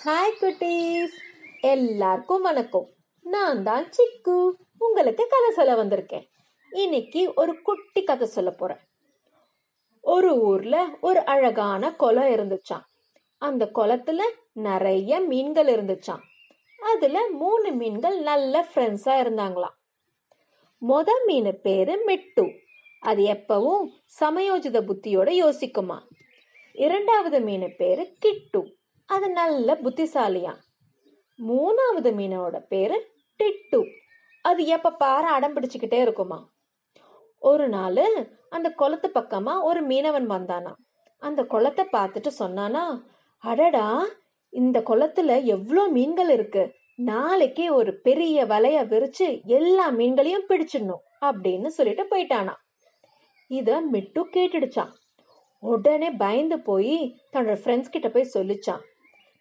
Hi குட்டீஸ் எல்லாருக்கும் வணக்கம். நான் தான் சிக்கு. உங்களுக்கு கதை சொல்ல வந்திருக்கேன். இன்னைக்கு ஒரு குட்டி கதை சொல்ல போறேன். ஒரு ஊர்ல ஒரு அழகான குளம் இருந்துச்சான் அந்த குளத்துல நிறைய மீன்கள் இருந்துச்சான் அதுல மூணு மீன்கள் நல்ல ஃப்ரெண்ட்ஸா இருந்தாங்களாம். மொத மீன் பேரு மிட்டு. அது எப்பவும் சமயோஜித புத்தியோட யோசிக்குமா இரண்டாவது மீன் பேரு கிட்டு. அது நல்ல புத்திசாலியா மூணாவது மீனோட பேரு டிட்டு. அது எப்ப பாரு அடம் பிடிச்சுக்கிட்டே இருக்குமா ஒரு நாள் அந்த குளத்து பக்கமா ஒரு மீனவன் வந்தானா அந்த குளத்தை பார்த்துட்டு சொன்னானா அடடா இந்த குளத்துல எவ்வளோ மீன்கள் இருக்கு? நாளைக்கே ஒரு பெரிய வலைய விரிச்சு எல்லா மீன்களையும் பிடிச்சிடணும் அப்படின்னு சொல்லிட்டு போயிட்டானா இத மிட்டு கேட்டுடுச்சான் உடனே பயந்து போய் தன்னோட ஃப்ரெண்ட்ஸ் கிட்ட போய் சொல்லிச்சான்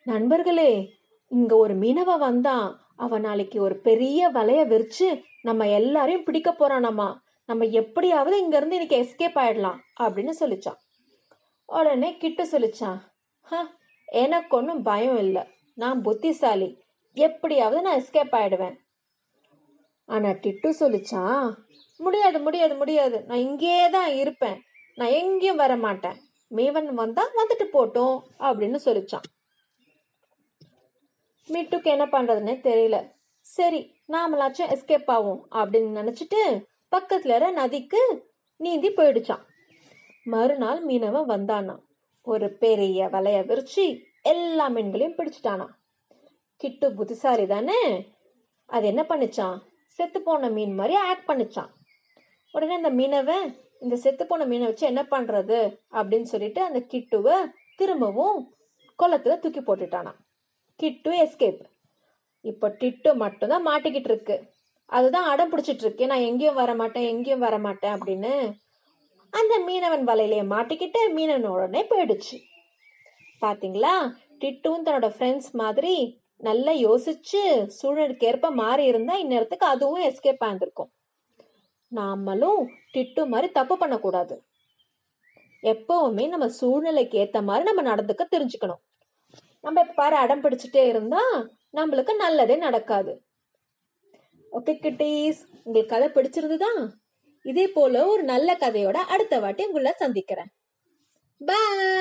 நண்பர்களே இங்க ஒரு மீனவ வந்தான் அவன் நாளைக்கு ஒரு பெரிய வலைய விரிச்சு நம்ம எல்லாரையும் பிடிக்க போறானாமா? நம்ம எப்படியாவது இங்க இருந்து இன்னைக்கு எஸ்கேப் ஆயிடலாம் அப்படின்னு சொல்லிச்சான். உடனே கிட்ட சொல்லிச்சான் "ஹ, எனக்கு ஒன்றும் பயம் இல்லை. நான் புத்திசாலி. எப்படியாவது நான் எஸ்கேப் ஆயிடுவேன். ஆனா டிட்டு சொல்லிச்சான் முடியாது முடியாது முடியாது. நான் இங்கேயே தான் இருப்பேன். நான் எங்கேயும் வர மாட்டேன் மேவன் வந்தா வந்துட்டு போட்டோம் அப்படின்னு சொல்லிச்சான். மிட்டுக்கு என்ன பண்றதுன்னே தெரியல. சரி நாமளாச்சும் எஸ்கேப் ஆகும் அப்படின்னு நினைச்சிட்டு பக்கத்துல இருக்க நதிக்கு நீந்தி போயிடுச்சான் மறுநாள் மீனவன் வந்தானா ஒரு பெரிய வலைய விரிச்சு எல்லா மீன்களையும் பிடிச்சிட்டானா கிட்டு புத்திசாலி தானே? அது என்ன பண்ணுச்சான் செத்து போன மீன் மாதிரி ஆக்ட் பண்ணிச்சான் உடனே அந்த மீனவன் இந்த செத்து போன மீனை வச்சு என்ன பண்றது அப்படின்னு சொல்லிட்டு அந்த கிட்டுவை திரும்பவும் குளத்துல தூக்கி போட்டுட்டானா கிட்டு எஸ்கேப் இப்போ டிட்டு மட்டும்தான் மாட்டிக்கிட்டு இருக்கு அதுதான் அடம் பிடிச்சிட்டு இருக்கு நான் எங்கேயும் வர மாட்டேன் எங்கேயும் வர மாட்டேன் அப்படின்னு அந்த மீனவன் வலையிலேயே மாட்டிக்கிட்டு மீனவன் உடனே போயிடுச்சு. பாத்தீங்களா? டிட்டுவும் தன்னோட ஃப்ரெண்ட்ஸ் மாதிரி நல்லா யோசிச்சு சூழலுக்கு ஏற்ப மாறி இருந்தா இந்நேரத்துக்கு அதுவும் எஸ்கேப் ஆயிருந்திருக்கும். நாமளும் டிட்டு மாதிரி தப்பு பண்ணக்கூடாது. எப்பவுமே நம்ம சூழ்நிலைக்கு ஏற்ற மாதிரி நம்ம நடந்துக்க தெரிஞ்சுக்கணும். நம்ம பாரு அடம் பிடிச்சிட்டே இருந்தா நம்மளுக்கு நல்லதே நடக்காது. ஓகே கிட்டீஸ் உங்களுக்கு கதை பிடிச்சிருந்துதா? இதே போல ஒரு நல்ல கதையோட அடுத்த வாட்டி உங்களை சந்திக்கிறேன். பாய்